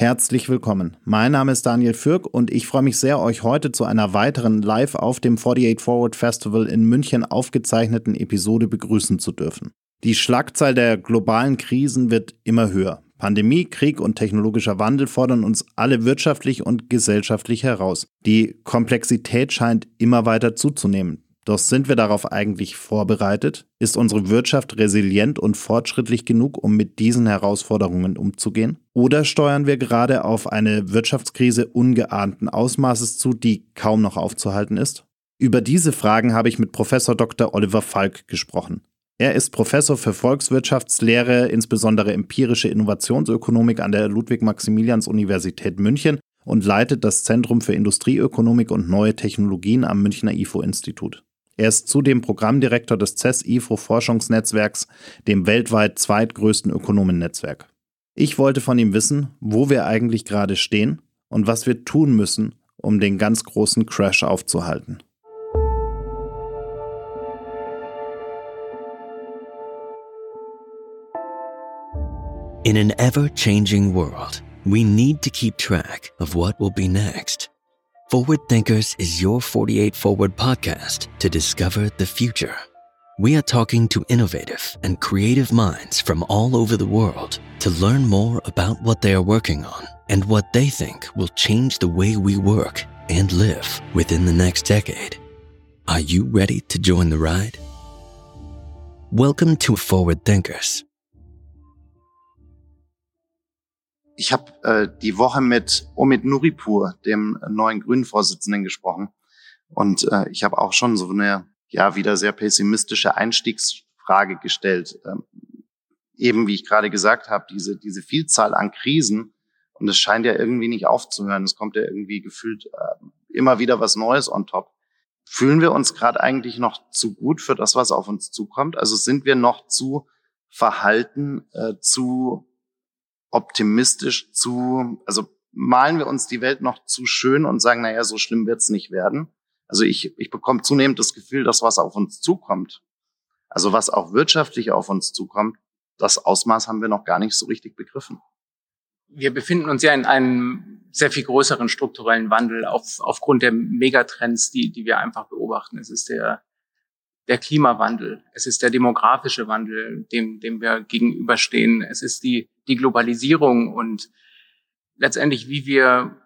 Herzlich willkommen. Mein Name ist Daniel Fürk und ich freue mich sehr, euch heute zu einer weiteren live auf dem 48 Forward Festival in München aufgezeichneten Episode begrüßen zu dürfen. Die Schlagzahl der globalen Krisen wird immer höher. Pandemie, Krieg und technologischer Wandel fordern uns alle wirtschaftlich und gesellschaftlich heraus. Die Komplexität scheint immer weiter zuzunehmen. Doch sind wir darauf eigentlich vorbereitet? Ist unsere Wirtschaft resilient und fortschrittlich genug, um mit diesen Herausforderungen umzugehen? Oder steuern wir gerade auf eine Wirtschaftskrise ungeahnten Ausmaßes zu, die kaum noch aufzuhalten ist? Über diese Fragen habe ich mit Professor Dr. Oliver Falk gesprochen. Er ist Professor für Volkswirtschaftslehre, insbesondere empirische Innovationsökonomik an der Ludwig-Maximilians-Universität München und leitet das Zentrum für Industrieökonomik und neue Technologien am Münchner IFO-Institut. Er ist zudem Programmdirektor des CES-IFO-Forschungsnetzwerks, dem weltweit zweitgrößten Ökonomennetzwerk. Ich wollte von ihm wissen, wo wir eigentlich gerade stehen und was wir tun müssen, um den ganz großen Crash aufzuhalten. In an ever changing world, we need to keep track of what will be next. Forward Thinkers is your 48 Forward podcast to discover the future. We are talking to innovative and creative minds from all over the world to learn more about what they are working on and what they think will change the way we work and live within the next decade. Are you ready to join the ride? Welcome to Forward Thinkers Ich habe äh, die Woche mit Omid Nuripur, dem neuen Grünen-Vorsitzenden, gesprochen. Und äh, ich habe auch schon so eine, ja, wieder sehr pessimistische Einstiegsfrage gestellt. Ähm, eben, wie ich gerade gesagt habe, diese, diese Vielzahl an Krisen. Und es scheint ja irgendwie nicht aufzuhören. Es kommt ja irgendwie gefühlt äh, immer wieder was Neues on top. Fühlen wir uns gerade eigentlich noch zu gut für das, was auf uns zukommt? Also sind wir noch zu verhalten, äh, zu optimistisch zu, also malen wir uns die Welt noch zu schön und sagen, naja, so schlimm wird's nicht werden. Also ich, ich bekomme zunehmend das Gefühl, dass was auf uns zukommt, also was auch wirtschaftlich auf uns zukommt, das Ausmaß haben wir noch gar nicht so richtig begriffen. Wir befinden uns ja in einem sehr viel größeren strukturellen Wandel auf, aufgrund der Megatrends, die, die wir einfach beobachten. Es ist der der Klimawandel, es ist der demografische Wandel, dem, dem wir gegenüberstehen, es ist die, die Globalisierung und letztendlich, wie wir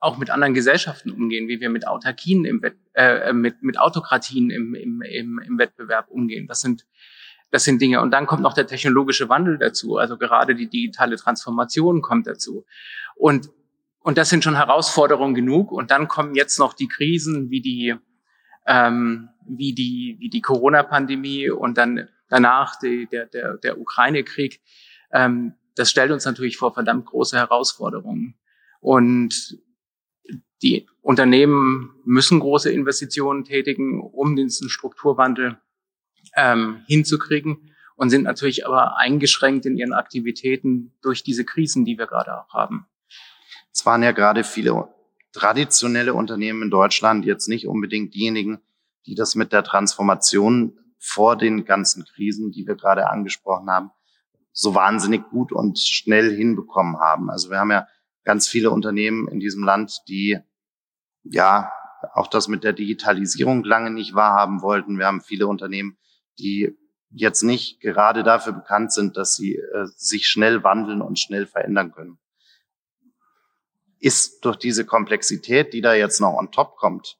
auch mit anderen Gesellschaften umgehen, wie wir mit Autarkien im Wett, äh, mit, mit Autokratien im, im, im, im Wettbewerb umgehen. Das sind, das sind Dinge. Und dann kommt noch der technologische Wandel dazu. Also gerade die digitale Transformation kommt dazu. Und, und das sind schon Herausforderungen genug. Und dann kommen jetzt noch die Krisen wie die, ähm, wie die, wie die Corona-Pandemie und dann danach die, der, der, der Ukraine-Krieg, ähm, das stellt uns natürlich vor verdammt große Herausforderungen. Und die Unternehmen müssen große Investitionen tätigen, um diesen Strukturwandel ähm, hinzukriegen und sind natürlich aber eingeschränkt in ihren Aktivitäten durch diese Krisen, die wir gerade auch haben. Es waren ja gerade viele traditionelle Unternehmen in Deutschland, jetzt nicht unbedingt diejenigen, die das mit der Transformation vor den ganzen Krisen, die wir gerade angesprochen haben, so wahnsinnig gut und schnell hinbekommen haben. Also wir haben ja ganz viele Unternehmen in diesem Land, die ja auch das mit der Digitalisierung lange nicht wahrhaben wollten. Wir haben viele Unternehmen, die jetzt nicht gerade dafür bekannt sind, dass sie äh, sich schnell wandeln und schnell verändern können ist durch diese Komplexität, die da jetzt noch on top kommt,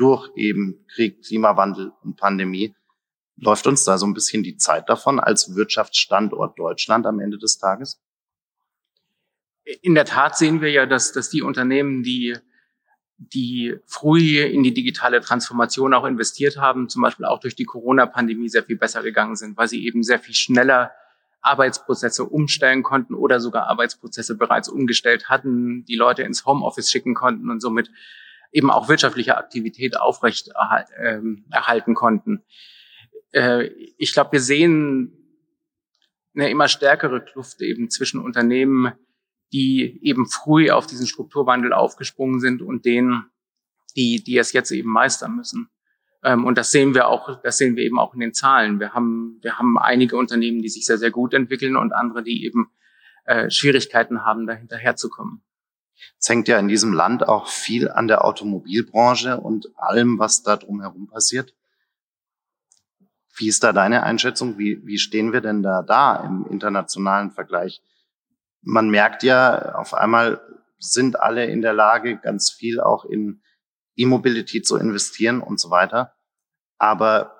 durch eben Krieg, Klimawandel und Pandemie, läuft uns da so ein bisschen die Zeit davon als Wirtschaftsstandort Deutschland am Ende des Tages? In der Tat sehen wir ja, dass, dass die Unternehmen, die, die früh in die digitale Transformation auch investiert haben, zum Beispiel auch durch die Corona-Pandemie sehr viel besser gegangen sind, weil sie eben sehr viel schneller Arbeitsprozesse umstellen konnten oder sogar Arbeitsprozesse bereits umgestellt hatten, die Leute ins Homeoffice schicken konnten und somit eben auch wirtschaftliche Aktivität aufrecht ähm, erhalten konnten. Äh, ich glaube, wir sehen eine immer stärkere Kluft eben zwischen Unternehmen, die eben früh auf diesen Strukturwandel aufgesprungen sind und denen, die, die es jetzt eben meistern müssen. Ähm, und das sehen wir auch, das sehen wir eben auch in den Zahlen. Wir haben, wir haben einige Unternehmen, die sich sehr, sehr gut entwickeln und andere, die eben äh, Schwierigkeiten haben, da hinterherzukommen. Es hängt ja in diesem Land auch viel an der Automobilbranche und allem, was da drumherum passiert. Wie ist da deine Einschätzung? Wie, wie stehen wir denn da da im internationalen Vergleich? Man merkt ja, auf einmal sind alle in der Lage, ganz viel auch in E-Mobility zu investieren und so weiter. Aber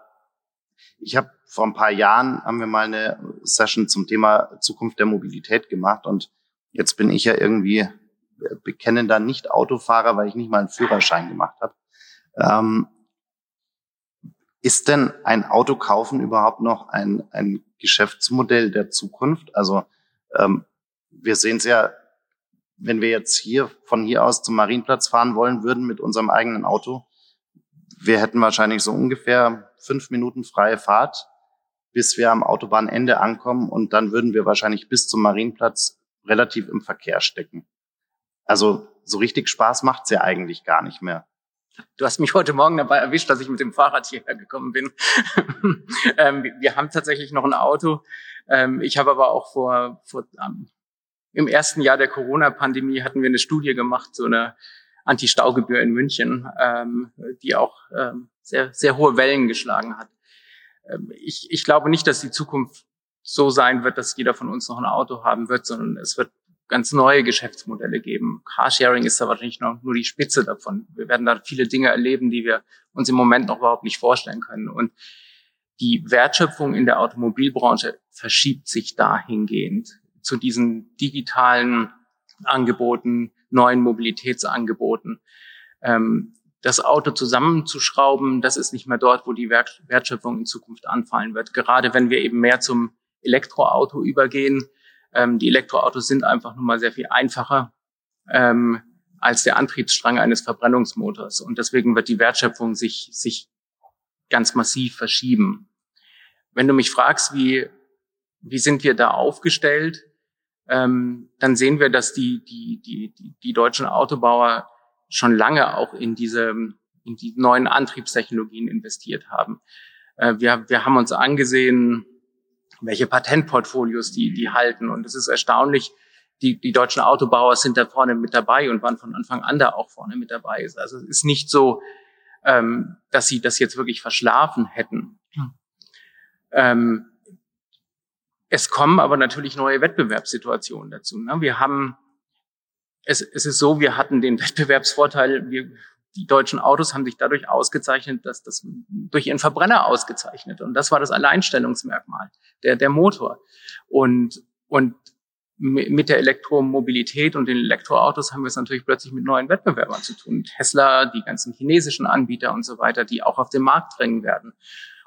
ich habe vor ein paar Jahren haben wir mal eine Session zum Thema Zukunft der Mobilität gemacht und jetzt bin ich ja irgendwie bekennender Nicht-Autofahrer, weil ich nicht mal einen Führerschein gemacht habe. Ähm, ist denn ein Auto kaufen überhaupt noch ein, ein Geschäftsmodell der Zukunft? Also ähm, wir sehen es ja, wenn wir jetzt hier von hier aus zum Marienplatz fahren wollen würden mit unserem eigenen Auto, wir hätten wahrscheinlich so ungefähr fünf Minuten freie Fahrt, bis wir am Autobahnende ankommen und dann würden wir wahrscheinlich bis zum Marienplatz relativ im Verkehr stecken. Also so richtig Spaß macht's ja eigentlich gar nicht mehr. Du hast mich heute Morgen dabei erwischt, dass ich mit dem Fahrrad hierher gekommen bin. ähm, wir haben tatsächlich noch ein Auto. Ähm, ich habe aber auch vor, vor ähm, im ersten Jahr der Corona-Pandemie hatten wir eine Studie gemacht, so eine Anti-Staugebühr in München, ähm, die auch ähm, sehr, sehr hohe Wellen geschlagen hat. Ähm, ich, ich glaube nicht, dass die Zukunft so sein wird, dass jeder von uns noch ein Auto haben wird, sondern es wird ganz neue Geschäftsmodelle geben. Carsharing ist da wahrscheinlich noch nur die Spitze davon. Wir werden da viele Dinge erleben, die wir uns im Moment noch überhaupt nicht vorstellen können. Und die Wertschöpfung in der Automobilbranche verschiebt sich dahingehend zu diesen digitalen Angeboten, neuen Mobilitätsangeboten. Ähm, das Auto zusammenzuschrauben, das ist nicht mehr dort, wo die Wertschöpfung in Zukunft anfallen wird. Gerade wenn wir eben mehr zum Elektroauto übergehen, ähm, die Elektroautos sind einfach nun mal sehr viel einfacher ähm, als der Antriebsstrang eines Verbrennungsmotors. Und deswegen wird die Wertschöpfung sich, sich ganz massiv verschieben. Wenn du mich fragst, wie, wie sind wir da aufgestellt, ähm, dann sehen wir, dass die, die, die, die, die deutschen Autobauer schon lange auch in diese, in die neuen Antriebstechnologien investiert haben. Äh, wir, wir haben uns angesehen, welche Patentportfolios die, die halten. Und es ist erstaunlich, die, die deutschen Autobauer sind da vorne mit dabei und waren von Anfang an da auch vorne mit dabei. Also es ist nicht so, ähm, dass sie das jetzt wirklich verschlafen hätten. Ähm, es kommen aber natürlich neue Wettbewerbssituationen dazu. Ne? Wir haben, es, es ist so, wir hatten den Wettbewerbsvorteil, wir, die deutschen Autos haben sich dadurch ausgezeichnet, dass das durch ihren Verbrenner ausgezeichnet. Und das war das Alleinstellungsmerkmal, der, der Motor. Und, und mit der Elektromobilität und den Elektroautos haben wir es natürlich plötzlich mit neuen Wettbewerbern zu tun. Tesla, die ganzen chinesischen Anbieter und so weiter, die auch auf den Markt drängen werden.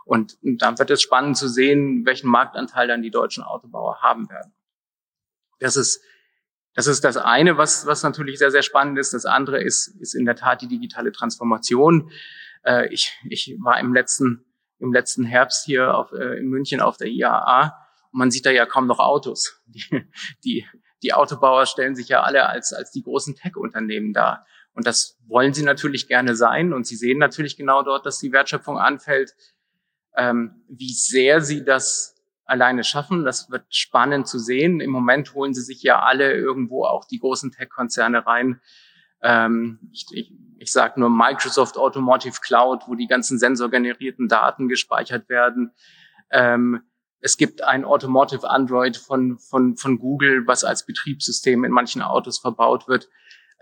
Und dann wird es spannend zu sehen, welchen Marktanteil dann die deutschen Autobauer haben werden. Das ist das ist das eine, was, was natürlich sehr, sehr spannend ist. Das andere ist, ist in der Tat die digitale Transformation. Äh, ich, ich war im letzten, im letzten Herbst hier auf, äh, in München auf der IAA und man sieht da ja kaum noch Autos. Die, die, die Autobauer stellen sich ja alle als, als die großen Tech-Unternehmen dar. Und das wollen sie natürlich gerne sein. Und sie sehen natürlich genau dort, dass die Wertschöpfung anfällt. Ähm, wie sehr sie das alleine schaffen. Das wird spannend zu sehen. Im Moment holen sie sich ja alle irgendwo auch die großen Tech-Konzerne rein. Ähm, ich ich, ich sage nur Microsoft Automotive Cloud, wo die ganzen sensorgenerierten Daten gespeichert werden. Ähm, es gibt ein Automotive Android von, von, von Google, was als Betriebssystem in manchen Autos verbaut wird.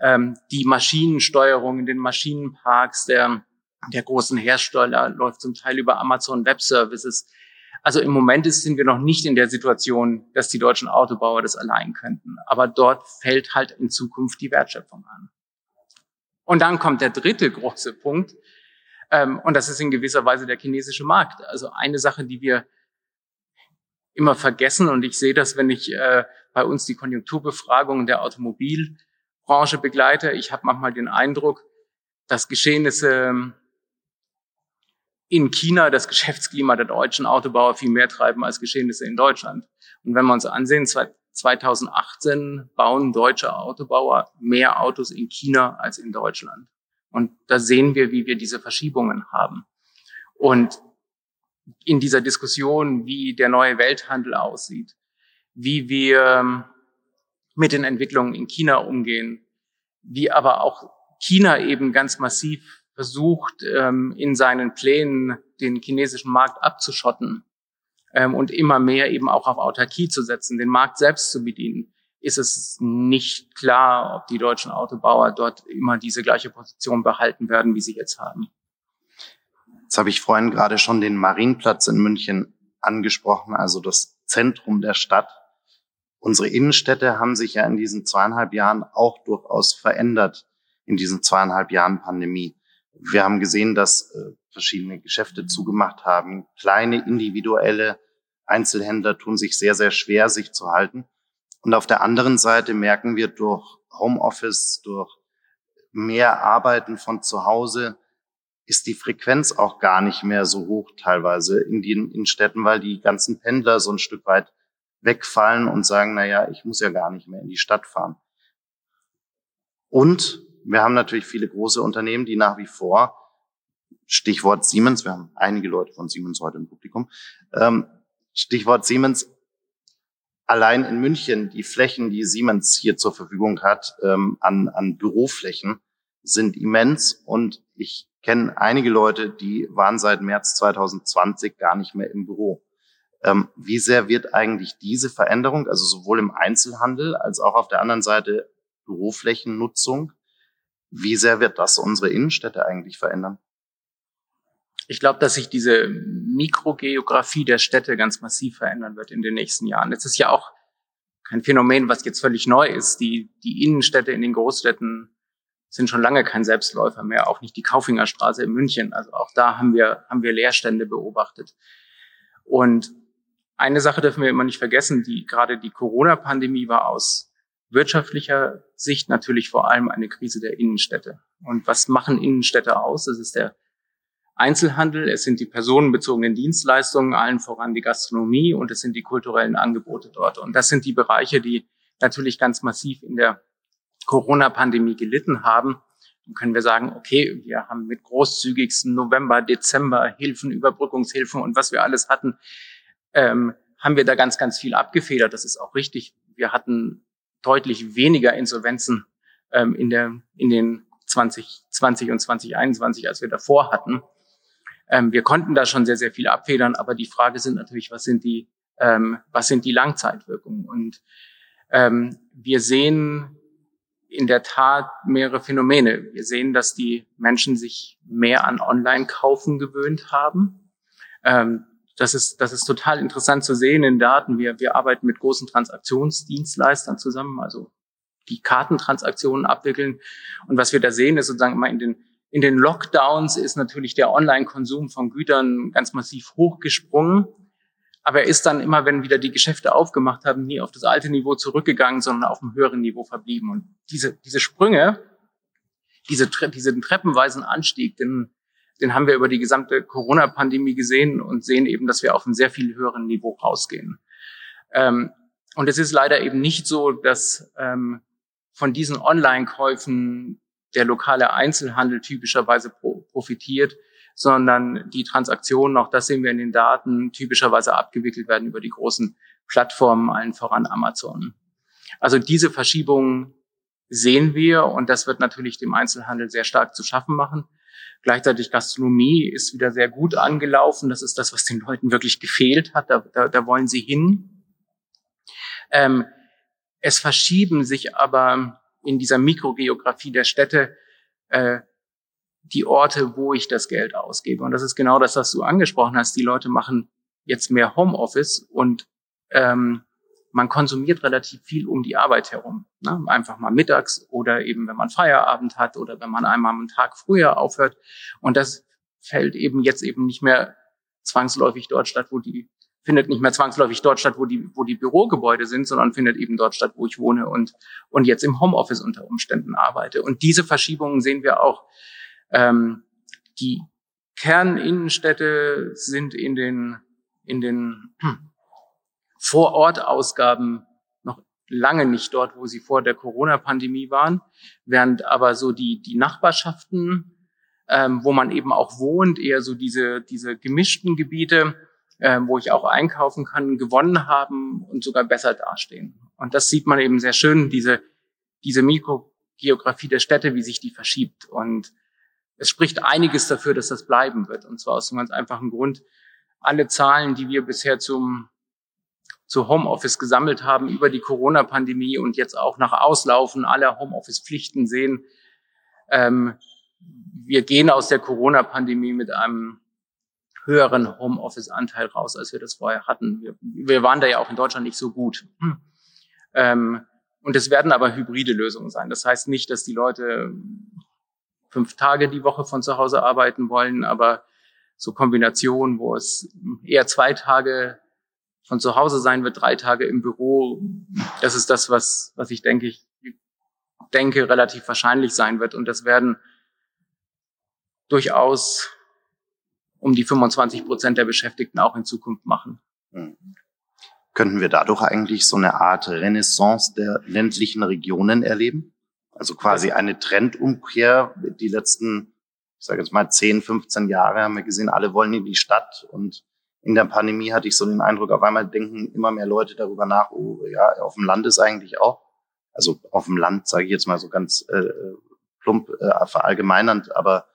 Ähm, die Maschinensteuerung in den Maschinenparks der, der großen Hersteller läuft zum Teil über Amazon Web Services. Also im Moment sind wir noch nicht in der Situation, dass die deutschen Autobauer das allein könnten. Aber dort fällt halt in Zukunft die Wertschöpfung an. Und dann kommt der dritte große Punkt. Ähm, und das ist in gewisser Weise der chinesische Markt. Also eine Sache, die wir immer vergessen, und ich sehe das, wenn ich äh, bei uns die Konjunkturbefragungen der Automobilbranche begleite. Ich habe manchmal den Eindruck, dass Geschehnisse in China das Geschäftsklima der deutschen Autobauer viel mehr treiben als Geschehnisse in Deutschland. Und wenn wir uns ansehen, 2018 bauen deutsche Autobauer mehr Autos in China als in Deutschland. Und da sehen wir, wie wir diese Verschiebungen haben. Und in dieser Diskussion, wie der neue Welthandel aussieht, wie wir mit den Entwicklungen in China umgehen, wie aber auch China eben ganz massiv versucht, ähm, in seinen Plänen den chinesischen Markt abzuschotten ähm, und immer mehr eben auch auf Autarkie zu setzen, den Markt selbst zu bedienen, ist es nicht klar, ob die deutschen Autobauer dort immer diese gleiche Position behalten werden, wie sie jetzt haben. Jetzt habe ich vorhin gerade schon den Marienplatz in München angesprochen, also das Zentrum der Stadt. Unsere Innenstädte haben sich ja in diesen zweieinhalb Jahren auch durchaus verändert, in diesen zweieinhalb Jahren Pandemie. Wir haben gesehen, dass äh, verschiedene Geschäfte zugemacht haben. Kleine individuelle Einzelhändler tun sich sehr, sehr schwer, sich zu halten. Und auf der anderen Seite merken wir durch Homeoffice, durch mehr Arbeiten von zu Hause, ist die Frequenz auch gar nicht mehr so hoch teilweise in den in Städten, weil die ganzen Pendler so ein Stück weit wegfallen und sagen, na ja, ich muss ja gar nicht mehr in die Stadt fahren. Und wir haben natürlich viele große Unternehmen, die nach wie vor Stichwort Siemens, wir haben einige Leute von Siemens heute im Publikum, ähm, Stichwort Siemens, allein in München die Flächen, die Siemens hier zur Verfügung hat, ähm, an, an Büroflächen, sind immens und ich kenne einige Leute, die waren seit März 2020 gar nicht mehr im Büro. Ähm, wie sehr wird eigentlich diese Veränderung, also sowohl im Einzelhandel als auch auf der anderen Seite Büroflächennutzung, wie sehr wird das unsere Innenstädte eigentlich verändern? Ich glaube, dass sich diese Mikrogeografie der Städte ganz massiv verändern wird in den nächsten Jahren. Es ist ja auch kein Phänomen, was jetzt völlig neu ist. Die, die Innenstädte in den Großstädten sind schon lange kein Selbstläufer mehr, auch nicht die Kaufingerstraße in München. Also auch da haben wir, haben wir Leerstände beobachtet. Und eine Sache dürfen wir immer nicht vergessen, die, gerade die Corona-Pandemie war aus wirtschaftlicher Sicht natürlich vor allem eine Krise der Innenstädte. Und was machen Innenstädte aus? Das ist der Einzelhandel, es sind die personenbezogenen Dienstleistungen, allen voran die Gastronomie und es sind die kulturellen Angebote dort. Und das sind die Bereiche, die natürlich ganz massiv in der Corona-Pandemie gelitten haben. Dann können wir sagen, okay, wir haben mit großzügigsten November, Dezember Hilfen, Überbrückungshilfen und was wir alles hatten, ähm, haben wir da ganz, ganz viel abgefedert. Das ist auch richtig. Wir hatten deutlich weniger Insolvenzen ähm, in, der, in den 2020 und 2021, als wir davor hatten. Ähm, wir konnten da schon sehr, sehr viel abfedern, aber die Frage sind natürlich, was sind die, ähm, was sind die Langzeitwirkungen? Und ähm, wir sehen in der Tat mehrere Phänomene. Wir sehen, dass die Menschen sich mehr an Online-Kaufen gewöhnt haben. Ähm, das ist, das ist total interessant zu sehen in Daten. Wir, wir arbeiten mit großen Transaktionsdienstleistern zusammen, also die Kartentransaktionen abwickeln. Und was wir da sehen, ist sozusagen immer in den in den Lockdowns ist natürlich der Online-Konsum von Gütern ganz massiv hochgesprungen. Aber er ist dann immer, wenn wieder die Geschäfte aufgemacht haben, nie auf das alte Niveau zurückgegangen, sondern auf einem höheren Niveau verblieben. Und diese, diese Sprünge, diese, diesen treppenweisen Anstieg, den, den haben wir über die gesamte Corona-Pandemie gesehen und sehen eben, dass wir auf einem sehr viel höheren Niveau rausgehen. Ähm, und es ist leider eben nicht so, dass ähm, von diesen Online-Käufen der lokale Einzelhandel typischerweise profitiert, sondern die Transaktionen, auch das sehen wir in den Daten, typischerweise abgewickelt werden über die großen Plattformen, allen voran Amazon. Also diese Verschiebungen sehen wir und das wird natürlich dem Einzelhandel sehr stark zu schaffen machen. Gleichzeitig Gastronomie ist wieder sehr gut angelaufen. Das ist das, was den Leuten wirklich gefehlt hat. Da, da, da wollen sie hin. Ähm, es verschieben sich aber in dieser Mikrogeografie der Städte äh, die Orte, wo ich das Geld ausgebe. Und das ist genau das, was du angesprochen hast. Die Leute machen jetzt mehr Homeoffice und ähm, man konsumiert relativ viel um die Arbeit herum. Ne? Einfach mal mittags oder eben, wenn man Feierabend hat oder wenn man einmal am Tag früher aufhört. Und das fällt eben jetzt eben nicht mehr zwangsläufig dort statt, wo die findet nicht mehr zwangsläufig dort statt, wo die, wo die Bürogebäude sind, sondern findet eben dort statt, wo ich wohne und, und jetzt im Homeoffice unter Umständen arbeite. Und diese Verschiebungen sehen wir auch. Ähm, die Kerninnenstädte sind in den, in den Vorortausgaben noch lange nicht dort, wo sie vor der Corona-Pandemie waren, während aber so die, die Nachbarschaften, ähm, wo man eben auch wohnt, eher so diese, diese gemischten Gebiete, äh, wo ich auch einkaufen kann, gewonnen haben und sogar besser dastehen. Und das sieht man eben sehr schön, diese, diese Mikrogeografie der Städte, wie sich die verschiebt. Und es spricht einiges dafür, dass das bleiben wird. Und zwar aus einem ganz einfachen Grund. Alle Zahlen, die wir bisher zum, zu Homeoffice gesammelt haben über die Corona-Pandemie und jetzt auch nach Auslaufen aller Homeoffice-Pflichten sehen, ähm, wir gehen aus der Corona-Pandemie mit einem höheren Homeoffice-Anteil raus, als wir das vorher hatten. Wir, wir, waren da ja auch in Deutschland nicht so gut. Hm. Ähm, und es werden aber hybride Lösungen sein. Das heißt nicht, dass die Leute fünf Tage die Woche von zu Hause arbeiten wollen, aber so Kombinationen, wo es eher zwei Tage von zu Hause sein wird, drei Tage im Büro, das ist das, was, was ich denke, ich denke, relativ wahrscheinlich sein wird. Und das werden durchaus um die 25 Prozent der Beschäftigten auch in Zukunft machen. Mhm. Könnten wir dadurch eigentlich so eine Art Renaissance der ländlichen Regionen erleben? Also quasi eine Trendumkehr. Die letzten, ich sage jetzt mal 10, 15 Jahre haben wir gesehen, alle wollen in die Stadt und in der Pandemie hatte ich so den Eindruck, auf einmal denken immer mehr Leute darüber nach, oh ja, auf dem Land ist eigentlich auch, also auf dem Land sage ich jetzt mal so ganz äh, plump äh, verallgemeinernd, aber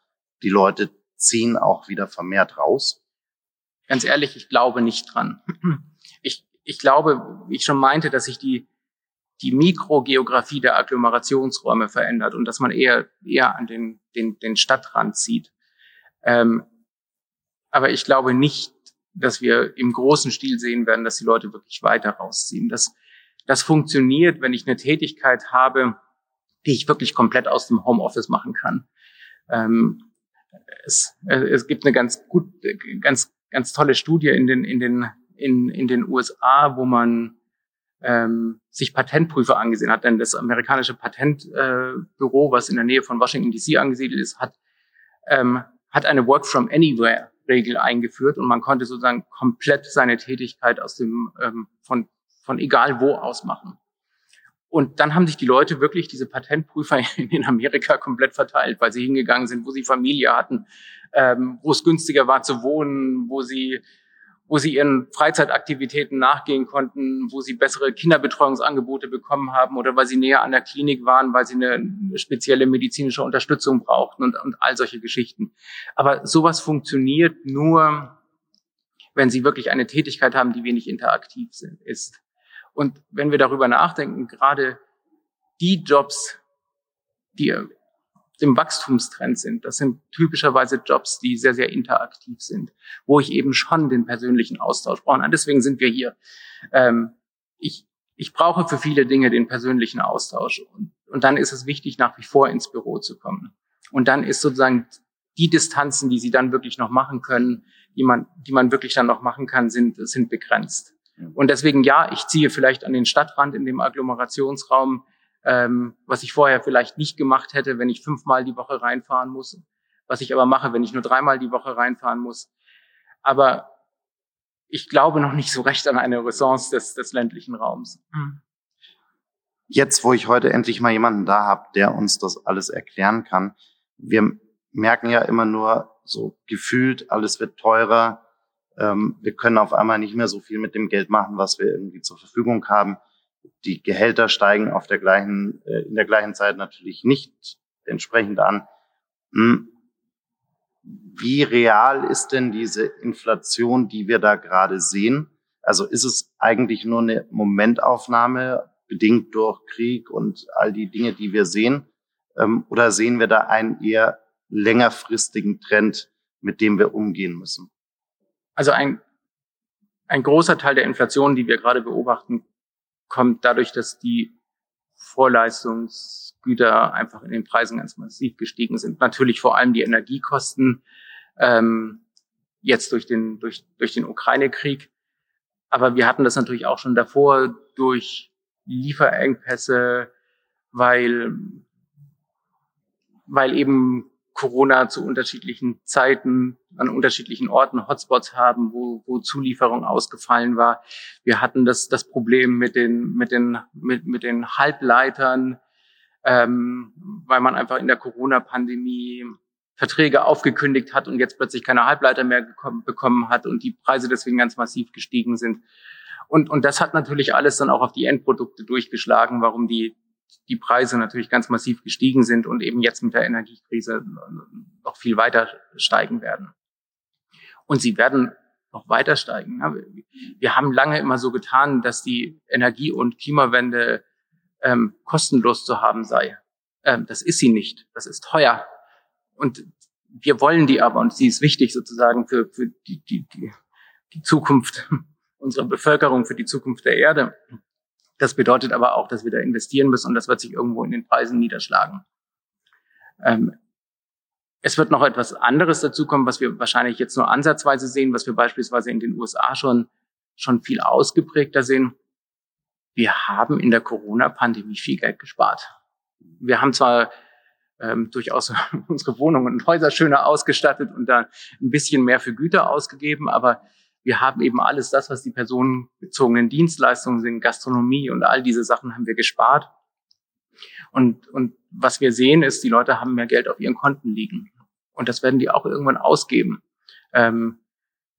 die Leute ziehen auch wieder vermehrt raus? Ganz ehrlich, ich glaube nicht dran. Ich, ich glaube, wie ich schon meinte, dass sich die, die Mikrogeografie der Agglomerationsräume verändert und dass man eher, eher an den, den, den Stadtrand zieht. Ähm, aber ich glaube nicht, dass wir im großen Stil sehen werden, dass die Leute wirklich weiter rausziehen. Das, das funktioniert, wenn ich eine Tätigkeit habe, die ich wirklich komplett aus dem Homeoffice machen kann. Ähm, es, es gibt eine ganz gut, ganz, ganz tolle Studie in den, in den, in, in den USA, wo man ähm, sich Patentprüfer angesehen hat, denn das amerikanische Patentbüro, äh, was in der Nähe von Washington DC angesiedelt ist, hat, ähm, hat eine Work from Anywhere Regel eingeführt und man konnte sozusagen komplett seine Tätigkeit aus dem ähm, von von egal wo aus machen. Und dann haben sich die Leute wirklich, diese Patentprüfer in Amerika komplett verteilt, weil sie hingegangen sind, wo sie Familie hatten, ähm, wo es günstiger war zu wohnen, wo sie, wo sie ihren Freizeitaktivitäten nachgehen konnten, wo sie bessere Kinderbetreuungsangebote bekommen haben oder weil sie näher an der Klinik waren, weil sie eine spezielle medizinische Unterstützung brauchten und, und all solche Geschichten. Aber sowas funktioniert nur, wenn sie wirklich eine Tätigkeit haben, die wenig interaktiv sind, ist. Und wenn wir darüber nachdenken, gerade die Jobs, die im Wachstumstrend sind, das sind typischerweise Jobs, die sehr, sehr interaktiv sind, wo ich eben schon den persönlichen Austausch brauche. Und deswegen sind wir hier. Ähm, ich, ich brauche für viele Dinge den persönlichen Austausch. Und, und dann ist es wichtig, nach wie vor ins Büro zu kommen. Und dann ist sozusagen die Distanzen, die sie dann wirklich noch machen können, die man, die man wirklich dann noch machen kann, sind, sind begrenzt. Und deswegen, ja, ich ziehe vielleicht an den Stadtrand in dem Agglomerationsraum, ähm, was ich vorher vielleicht nicht gemacht hätte, wenn ich fünfmal die Woche reinfahren muss, was ich aber mache, wenn ich nur dreimal die Woche reinfahren muss. Aber ich glaube noch nicht so recht an eine Ressource des, des ländlichen Raums. Hm. Jetzt, wo ich heute endlich mal jemanden da habe, der uns das alles erklären kann, wir merken ja immer nur so gefühlt, alles wird teurer, ähm, wir können auf einmal nicht mehr so viel mit dem Geld machen, was wir irgendwie zur Verfügung haben. Die Gehälter steigen auf der gleichen, äh, in der gleichen Zeit natürlich nicht entsprechend an. Hm. Wie real ist denn diese Inflation, die wir da gerade sehen? Also ist es eigentlich nur eine Momentaufnahme, bedingt durch Krieg und all die Dinge, die wir sehen? Ähm, oder sehen wir da einen eher längerfristigen Trend, mit dem wir umgehen müssen? Also ein, ein großer Teil der Inflation, die wir gerade beobachten, kommt dadurch, dass die Vorleistungsgüter einfach in den Preisen ganz massiv gestiegen sind. Natürlich vor allem die Energiekosten, ähm, jetzt durch den, durch, durch den Ukraine-Krieg. Aber wir hatten das natürlich auch schon davor durch Lieferengpässe, weil, weil eben Corona zu unterschiedlichen Zeiten an unterschiedlichen Orten Hotspots haben, wo, wo Zulieferung ausgefallen war. Wir hatten das, das Problem mit den, mit den, mit, mit den Halbleitern, ähm, weil man einfach in der Corona-Pandemie Verträge aufgekündigt hat und jetzt plötzlich keine Halbleiter mehr bekommen hat und die Preise deswegen ganz massiv gestiegen sind. Und, und das hat natürlich alles dann auch auf die Endprodukte durchgeschlagen, warum die, die Preise natürlich ganz massiv gestiegen sind und eben jetzt mit der Energiekrise noch viel weiter steigen werden. Und sie werden noch weiter steigen. Wir haben lange immer so getan, dass die Energie- und Klimawende ähm, kostenlos zu haben sei. Ähm, das ist sie nicht. Das ist teuer. Und wir wollen die aber und sie ist wichtig sozusagen für, für die, die, die, die Zukunft unserer Bevölkerung, für die Zukunft der Erde. Das bedeutet aber auch, dass wir da investieren müssen und das wird sich irgendwo in den Preisen niederschlagen. Ähm, es wird noch etwas anderes dazukommen, was wir wahrscheinlich jetzt nur ansatzweise sehen, was wir beispielsweise in den USA schon, schon viel ausgeprägter sehen. Wir haben in der Corona-Pandemie viel Geld gespart. Wir haben zwar ähm, durchaus unsere Wohnungen und Häuser schöner ausgestattet und da ein bisschen mehr für Güter ausgegeben, aber wir haben eben alles das, was die personenbezogenen Dienstleistungen sind, Gastronomie und all diese Sachen haben wir gespart. Und, und was wir sehen ist, die Leute haben mehr Geld auf ihren Konten liegen. Und das werden die auch irgendwann ausgeben. Ähm,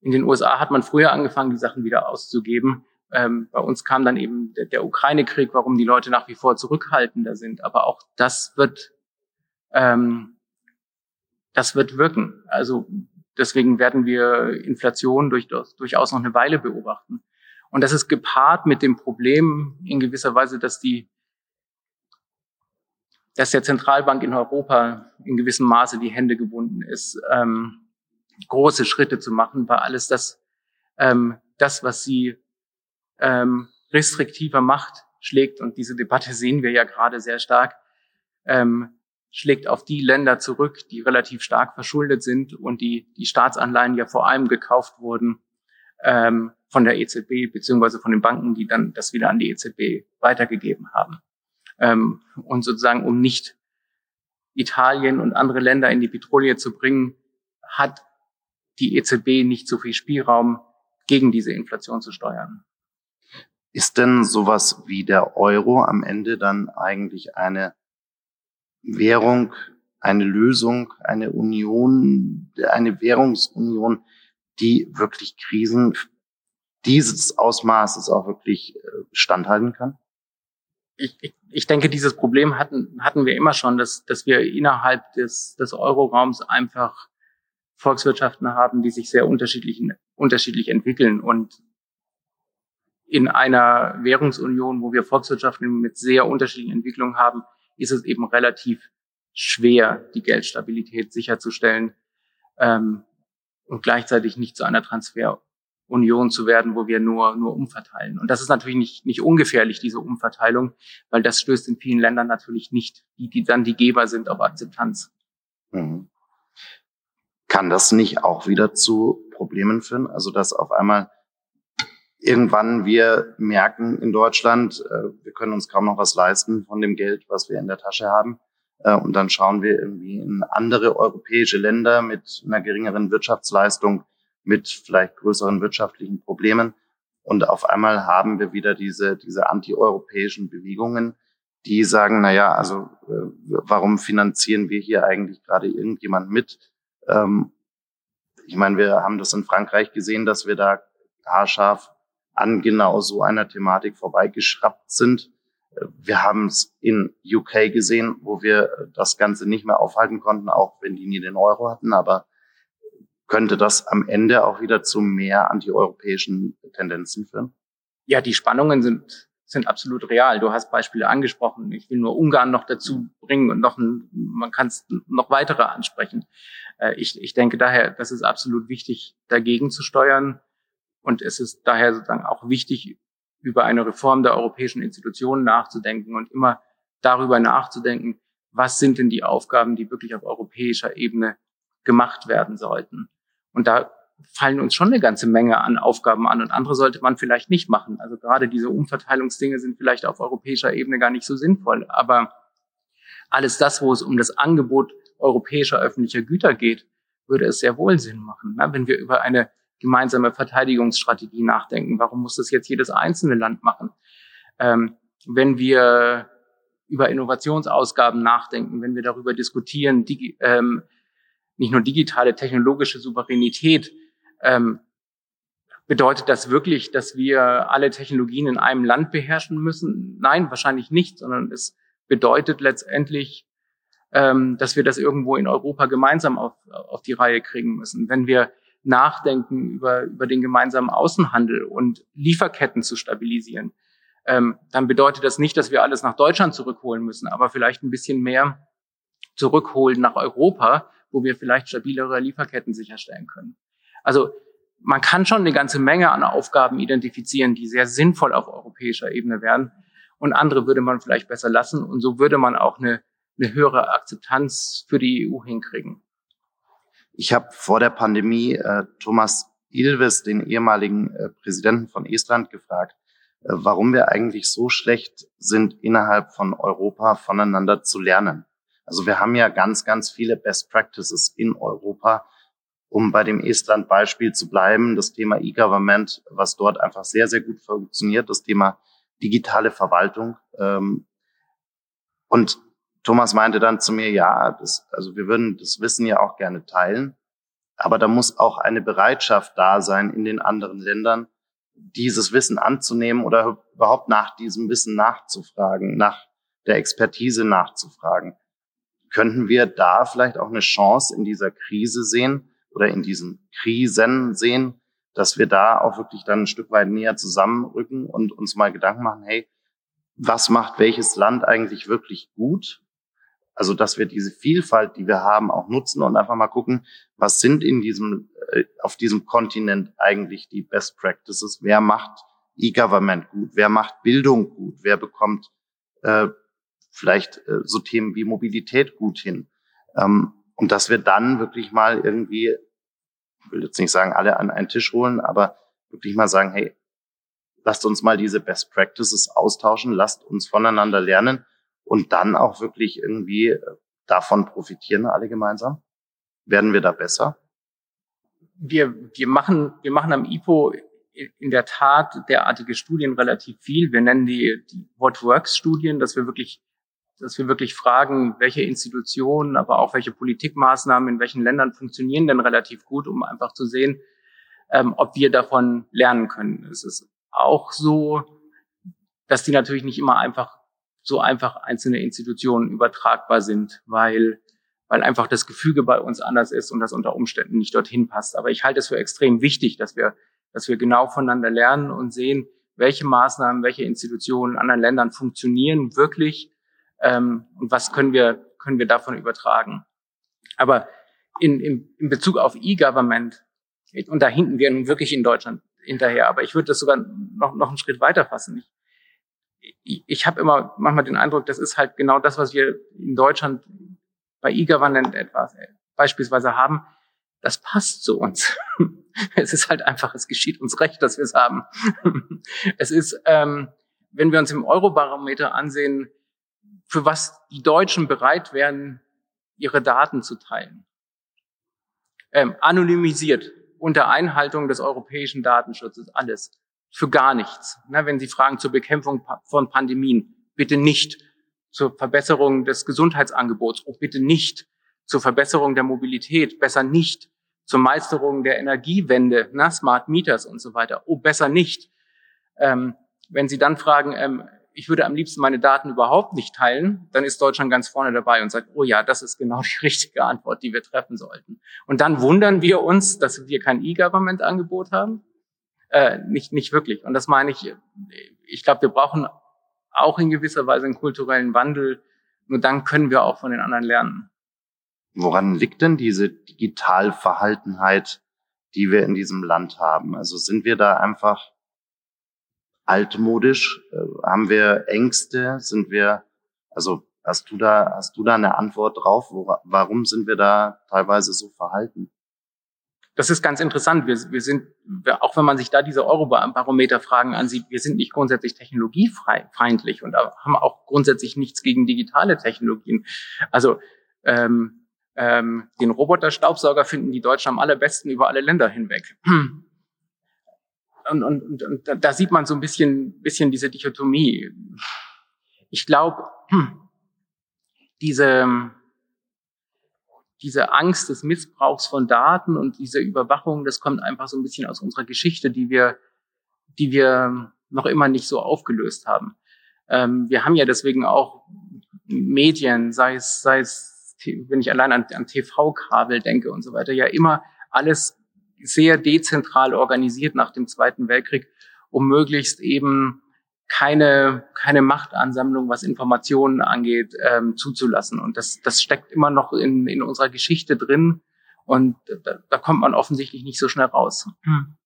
in den USA hat man früher angefangen, die Sachen wieder auszugeben. Ähm, bei uns kam dann eben der, der Ukraine-Krieg, warum die Leute nach wie vor zurückhaltender sind. Aber auch das wird, ähm, das wird wirken. Also deswegen werden wir Inflation durch, durchaus noch eine Weile beobachten. Und das ist gepaart mit dem Problem in gewisser Weise, dass die dass der Zentralbank in Europa in gewissem Maße die Hände gebunden ist, ähm, große Schritte zu machen, weil alles das, ähm, das, was sie ähm, restriktiver macht, schlägt, und diese Debatte sehen wir ja gerade sehr stark, ähm, schlägt auf die Länder zurück, die relativ stark verschuldet sind und die, die Staatsanleihen ja vor allem gekauft wurden ähm, von der EZB beziehungsweise von den Banken, die dann das wieder an die EZB weitergegeben haben. Ähm, und sozusagen, um nicht Italien und andere Länder in die Petrolie zu bringen, hat die EZB nicht so viel Spielraum, gegen diese Inflation zu steuern. Ist denn sowas wie der Euro am Ende dann eigentlich eine Währung, eine Lösung, eine Union, eine Währungsunion, die wirklich Krisen dieses Ausmaßes auch wirklich äh, standhalten kann? ich, ich, ich denke, dieses Problem hatten, hatten wir immer schon, dass, dass wir innerhalb des, des Euroraums einfach Volkswirtschaften haben, die sich sehr unterschiedlich, unterschiedlich entwickeln. Und in einer Währungsunion, wo wir Volkswirtschaften mit sehr unterschiedlichen Entwicklungen haben, ist es eben relativ schwer, die Geldstabilität sicherzustellen ähm, und gleichzeitig nicht zu einer Transfer Union zu werden, wo wir nur, nur umverteilen. Und das ist natürlich nicht, nicht ungefährlich, diese Umverteilung, weil das stößt in vielen Ländern natürlich nicht, die, die dann die Geber sind, auf Akzeptanz. Mhm. Kann das nicht auch wieder zu Problemen führen? Also, dass auf einmal irgendwann wir merken in Deutschland, äh, wir können uns kaum noch was leisten von dem Geld, was wir in der Tasche haben. Äh, und dann schauen wir irgendwie in andere europäische Länder mit einer geringeren Wirtschaftsleistung, mit vielleicht größeren wirtschaftlichen Problemen. Und auf einmal haben wir wieder diese, diese antieuropäischen Bewegungen, die sagen, na ja, also äh, warum finanzieren wir hier eigentlich gerade irgendjemand mit? Ähm, ich meine, wir haben das in Frankreich gesehen, dass wir da haarscharf an genau so einer Thematik vorbeigeschraubt sind. Wir haben es in UK gesehen, wo wir das Ganze nicht mehr aufhalten konnten, auch wenn die nie den Euro hatten. Aber könnte das am Ende auch wieder zu mehr antieuropäischen Tendenzen führen? Ja, die Spannungen sind, sind absolut real. Du hast Beispiele angesprochen. Ich will nur Ungarn noch dazu bringen und noch ein, man kann es noch weitere ansprechen. Äh, ich, ich denke daher, das ist absolut wichtig, dagegen zu steuern. Und es ist daher sozusagen auch wichtig, über eine Reform der europäischen Institutionen nachzudenken und immer darüber nachzudenken, was sind denn die Aufgaben, die wirklich auf europäischer Ebene gemacht werden sollten. Und da fallen uns schon eine ganze Menge an Aufgaben an und andere sollte man vielleicht nicht machen. Also gerade diese Umverteilungsdinge sind vielleicht auf europäischer Ebene gar nicht so sinnvoll. Aber alles das, wo es um das Angebot europäischer öffentlicher Güter geht, würde es sehr wohl Sinn machen. Wenn wir über eine gemeinsame Verteidigungsstrategie nachdenken, warum muss das jetzt jedes einzelne Land machen? Ähm, wenn wir über Innovationsausgaben nachdenken, wenn wir darüber diskutieren, die, ähm, nicht nur digitale technologische Souveränität ähm, Bedeutet das wirklich, dass wir alle Technologien in einem Land beherrschen müssen? Nein, wahrscheinlich nicht, sondern es bedeutet letztendlich, ähm, dass wir das irgendwo in Europa gemeinsam auf, auf die Reihe kriegen müssen. Wenn wir nachdenken über, über den gemeinsamen Außenhandel und Lieferketten zu stabilisieren, ähm, dann bedeutet das nicht, dass wir alles nach Deutschland zurückholen müssen, aber vielleicht ein bisschen mehr zurückholen nach Europa, wo wir vielleicht stabilere Lieferketten sicherstellen können. Also man kann schon eine ganze Menge an Aufgaben identifizieren, die sehr sinnvoll auf europäischer Ebene wären. Und andere würde man vielleicht besser lassen. Und so würde man auch eine, eine höhere Akzeptanz für die EU hinkriegen. Ich habe vor der Pandemie äh, Thomas Ilves, den ehemaligen äh, Präsidenten von Estland, gefragt, äh, warum wir eigentlich so schlecht sind, innerhalb von Europa voneinander zu lernen. Also wir haben ja ganz, ganz viele Best Practices in Europa, um bei dem Estland-Beispiel zu bleiben, das Thema E-Government, was dort einfach sehr, sehr gut funktioniert, das Thema digitale Verwaltung. Ähm, und Thomas meinte dann zu mir, ja, das, also wir würden das Wissen ja auch gerne teilen, aber da muss auch eine Bereitschaft da sein in den anderen Ländern, dieses Wissen anzunehmen oder überhaupt nach diesem Wissen nachzufragen, nach der Expertise nachzufragen. Könnten wir da vielleicht auch eine Chance in dieser Krise sehen, oder in diesen Krisen sehen, dass wir da auch wirklich dann ein Stück weit näher zusammenrücken und uns mal Gedanken machen, hey, was macht welches Land eigentlich wirklich gut? Also, dass wir diese Vielfalt, die wir haben, auch nutzen und einfach mal gucken, was sind in diesem, äh, auf diesem Kontinent eigentlich die Best Practices? Wer macht E-Government gut? Wer macht Bildung gut? Wer bekommt äh, vielleicht äh, so Themen wie Mobilität gut hin? Ähm, und dass wir dann wirklich mal irgendwie, ich will jetzt nicht sagen, alle an einen Tisch holen, aber wirklich mal sagen, hey, lasst uns mal diese Best Practices austauschen, lasst uns voneinander lernen und dann auch wirklich irgendwie äh, davon profitieren alle gemeinsam. Werden wir da besser? Wir, wir machen, wir machen am IPO in der Tat derartige Studien relativ viel. Wir nennen die, die What Works Studien, dass wir wirklich dass wir wirklich fragen, welche Institutionen, aber auch welche Politikmaßnahmen in welchen Ländern funktionieren denn relativ gut, um einfach zu sehen, ähm, ob wir davon lernen können. Es ist auch so, dass die natürlich nicht immer einfach so einfach einzelne Institutionen übertragbar sind, weil weil einfach das Gefüge bei uns anders ist und das unter Umständen nicht dorthin passt. Aber ich halte es für extrem wichtig, dass wir, dass wir genau voneinander lernen und sehen, welche Maßnahmen, welche Institutionen in anderen Ländern funktionieren wirklich ähm, und was können wir, können wir davon übertragen. Aber in, in, in Bezug auf E-Government, und da hinten wir nun wirklich in Deutschland hinterher, aber ich würde das sogar noch, noch einen Schritt weiter fassen. Ich, ich, habe immer manchmal den Eindruck, das ist halt genau das, was wir in Deutschland bei E-Government etwas äh, beispielsweise haben. Das passt zu uns. es ist halt einfach, es geschieht uns recht, dass wir es haben. es ist, ähm, wenn wir uns im Eurobarometer ansehen, für was die Deutschen bereit wären, ihre Daten zu teilen. Ähm, anonymisiert, unter Einhaltung des europäischen Datenschutzes, alles. Für gar nichts. Na, wenn Sie fragen zur Bekämpfung von Pandemien, bitte nicht. Zur Verbesserung des Gesundheitsangebots, oh, bitte nicht. Zur Verbesserung der Mobilität, besser nicht. Zur Meisterung der Energiewende, na, Smart Meters und so weiter, oh, besser nicht. Ähm, wenn Sie dann fragen, ähm, ich würde am liebsten meine Daten überhaupt nicht teilen, dann ist Deutschland ganz vorne dabei und sagt, oh ja, das ist genau die richtige Antwort, die wir treffen sollten. Und dann wundern wir uns, dass wir kein E-Government-Angebot haben. Äh, nicht, nicht wirklich. Und das meine ich, ich glaube, wir brauchen auch in gewisser Weise einen kulturellen Wandel. Nur dann können wir auch von den anderen lernen. Woran liegt denn diese Digitalverhaltenheit, die wir in diesem Land haben? Also sind wir da einfach altmodisch? Äh, haben wir Ängste? Sind wir, also hast du da, hast du da eine Antwort drauf? Wo, warum sind wir da teilweise so verhalten? Das ist ganz interessant. Wir, wir sind, auch wenn man sich da diese Eurobarometer-Fragen ansieht, wir sind nicht grundsätzlich technologiefeindlich und haben auch grundsätzlich nichts gegen digitale Technologien. Also ähm, ähm, den Roboterstaubsauger finden die Deutschen am allerbesten über alle Länder hinweg und, und, und da sieht man so ein bisschen, bisschen diese Dichotomie. Ich glaube, hm, diese, diese Angst des Missbrauchs von Daten und diese Überwachung, das kommt einfach so ein bisschen aus unserer Geschichte, die wir, die wir noch immer nicht so aufgelöst haben. Ähm, wir haben ja deswegen auch Medien, sei es, sei es, wenn ich allein an, an TV-Kabel denke und so weiter, ja immer alles sehr dezentral organisiert nach dem Zweiten Weltkrieg, um möglichst eben keine, keine Machtansammlung, was Informationen angeht, ähm, zuzulassen. Und das, das steckt immer noch in, in unserer Geschichte drin. Und da, da kommt man offensichtlich nicht so schnell raus. Hm.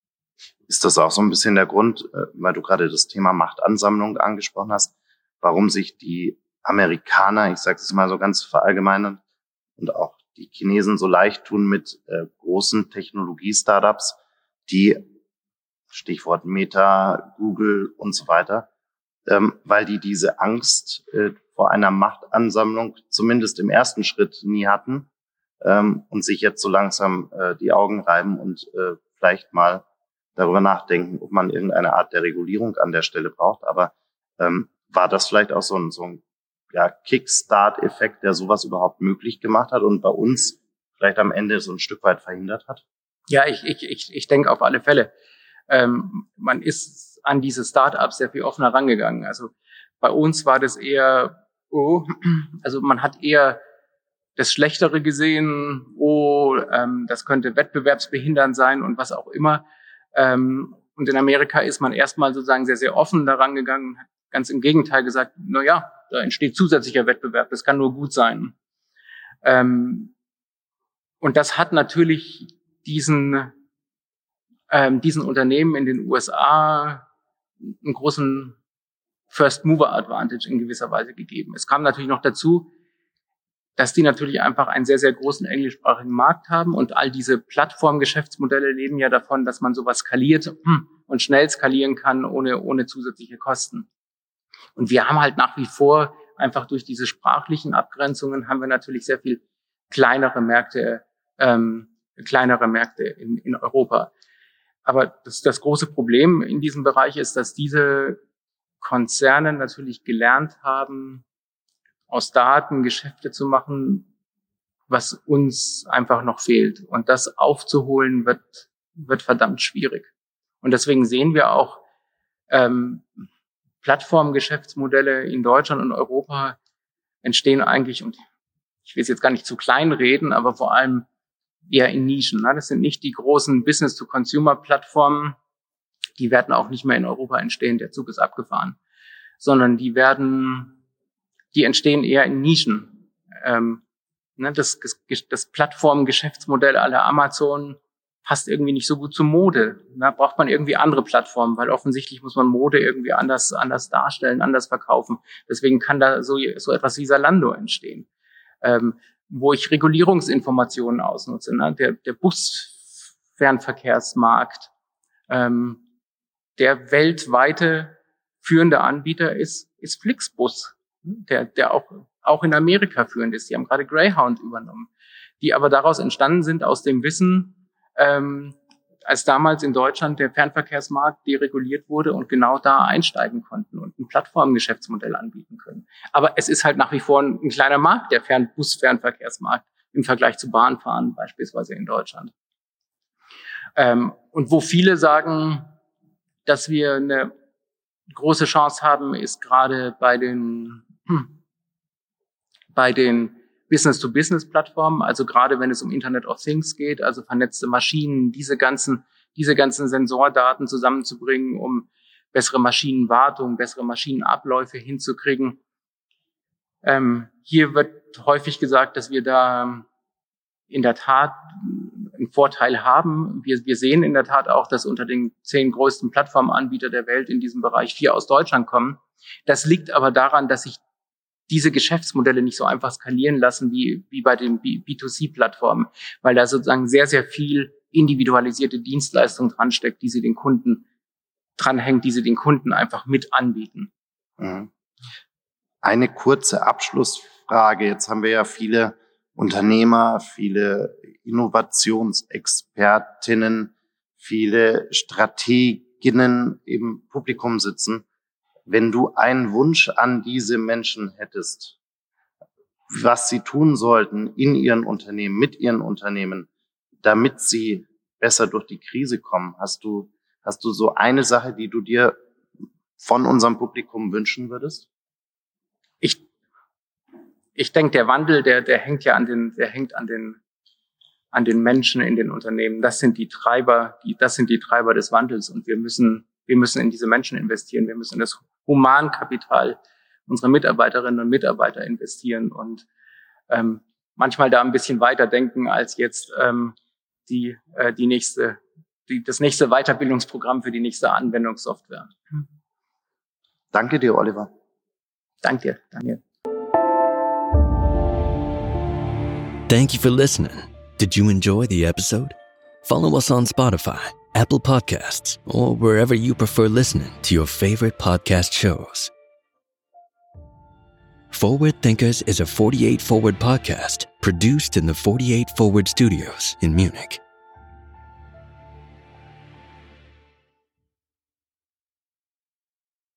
Ist das auch so ein bisschen der Grund, äh, weil du gerade das Thema Machtansammlung angesprochen hast, warum sich die Amerikaner, ich sage es mal so ganz verallgemeinert, und auch die Chinesen so leicht tun mit äh, großen Technologie-Startups, die Stichwort Meta, Google und so weiter, ähm, weil die diese Angst äh, vor einer Machtansammlung zumindest im ersten Schritt nie hatten ähm, und sich jetzt so langsam äh, die Augen reiben und äh, vielleicht mal darüber nachdenken, ob man irgendeine Art der Regulierung an der Stelle braucht. Aber ähm, war das vielleicht auch so ein, so ein ja, Kickstart-Effekt, der sowas überhaupt möglich gemacht hat und bei uns vielleicht am Ende so ein Stück weit verhindert hat? Ja, ich, ich, ich, ich denke auf alle Fälle. Ähm, man ist an diese Startups sehr viel offener rangegangen. Also bei uns war das eher, oh, also man hat eher das Schlechtere gesehen, oh, ähm, das könnte wettbewerbsbehindernd sein und was auch immer. Ähm, und in Amerika ist man erstmal sozusagen sehr, sehr offen daran gegangen, hat ganz im Gegenteil gesagt, na ja, da entsteht zusätzlicher Wettbewerb, das kann nur gut sein. Ähm, und das hat natürlich diesen, ähm, diesen Unternehmen in den USA einen großen First Mover Advantage in gewisser Weise gegeben. Es kam natürlich noch dazu, dass die natürlich einfach einen sehr, sehr großen englischsprachigen Markt haben und all diese Plattformgeschäftsmodelle leben ja davon, dass man sowas skaliert und schnell skalieren kann ohne, ohne zusätzliche Kosten. Und wir haben halt nach wie vor einfach durch diese sprachlichen Abgrenzungen haben wir natürlich sehr viel kleinere Märkte, ähm, kleinere Märkte in, in Europa. Aber das, das große Problem in diesem Bereich ist, dass diese Konzerne natürlich gelernt haben, aus Daten Geschäfte zu machen, was uns einfach noch fehlt. Und das aufzuholen wird, wird verdammt schwierig. Und deswegen sehen wir auch ähm, Plattformgeschäftsmodelle in Deutschland und Europa entstehen eigentlich, und ich will es jetzt gar nicht zu klein reden, aber vor allem eher in Nischen. Ne? Das sind nicht die großen Business-to-Consumer-Plattformen, die werden auch nicht mehr in Europa entstehen, der Zug ist abgefahren, sondern die werden, die entstehen eher in Nischen. Ähm, ne, das, das Plattformgeschäftsmodell aller Amazon passt irgendwie nicht so gut zur Mode. Da braucht man irgendwie andere Plattformen, weil offensichtlich muss man Mode irgendwie anders, anders darstellen, anders verkaufen. Deswegen kann da so, so etwas wie Salando entstehen. Ähm, wo ich Regulierungsinformationen ausnutze. Ne? Der, der Busfernverkehrsmarkt, ähm, der weltweite führende Anbieter ist, ist Flixbus, der, der auch, auch in Amerika führend ist. Die haben gerade Greyhound übernommen, die aber daraus entstanden sind aus dem Wissen, ähm, als damals in Deutschland der Fernverkehrsmarkt dereguliert wurde und genau da einsteigen konnten und ein Plattformgeschäftsmodell anbieten können. Aber es ist halt nach wie vor ein, ein kleiner Markt, der Fern Bus-Fernverkehrsmarkt im Vergleich zu Bahnfahren beispielsweise in Deutschland. Ähm, und wo viele sagen, dass wir eine große Chance haben, ist gerade bei den, hm, bei den Business-to-Business-Plattformen, also gerade wenn es um Internet of Things geht, also vernetzte Maschinen, diese ganzen, diese ganzen Sensordaten zusammenzubringen, um bessere Maschinenwartung, bessere Maschinenabläufe hinzukriegen. Ähm, hier wird häufig gesagt, dass wir da in der Tat einen Vorteil haben. Wir, wir sehen in der Tat auch, dass unter den zehn größten Plattformanbieter der Welt in diesem Bereich vier aus Deutschland kommen. Das liegt aber daran, dass sich diese Geschäftsmodelle nicht so einfach skalieren lassen wie, wie bei den B2C-Plattformen, weil da sozusagen sehr, sehr viel individualisierte Dienstleistung dransteckt, die sie den Kunden dranhängt, die sie den Kunden einfach mit anbieten. Mhm. Eine kurze Abschlussfrage. Jetzt haben wir ja viele Unternehmer, viele Innovationsexpertinnen, viele Strateginnen im Publikum sitzen wenn du einen Wunsch an diese Menschen hättest, was sie tun sollten in ihren Unternehmen, mit ihren Unternehmen, damit sie besser durch die Krise kommen? Hast du, hast du so eine Sache, die du dir von unserem Publikum wünschen würdest? Ich, ich denke, der Wandel, der, der hängt ja an den, der hängt an den, an den Menschen in den Unternehmen. Das sind die Treiber, die, das sind die Treiber des Wandels und wir müssen, wir müssen in diese Menschen investieren. Wir müssen in das Humankapital unserer Mitarbeiterinnen und Mitarbeiter investieren und ähm, manchmal da ein bisschen weiter denken als jetzt ähm, die, äh, die nächste, die, das nächste Weiterbildungsprogramm für die nächste Anwendungssoftware. Danke dir, Oliver. Danke dir, Daniel. Thank you for listening. Did you enjoy the episode? Follow us on Spotify, Apple Podcasts, or wherever you prefer listening to your favorite podcast shows. Forward Thinkers is a 48 Forward podcast produced in the 48 Forward studios in Munich.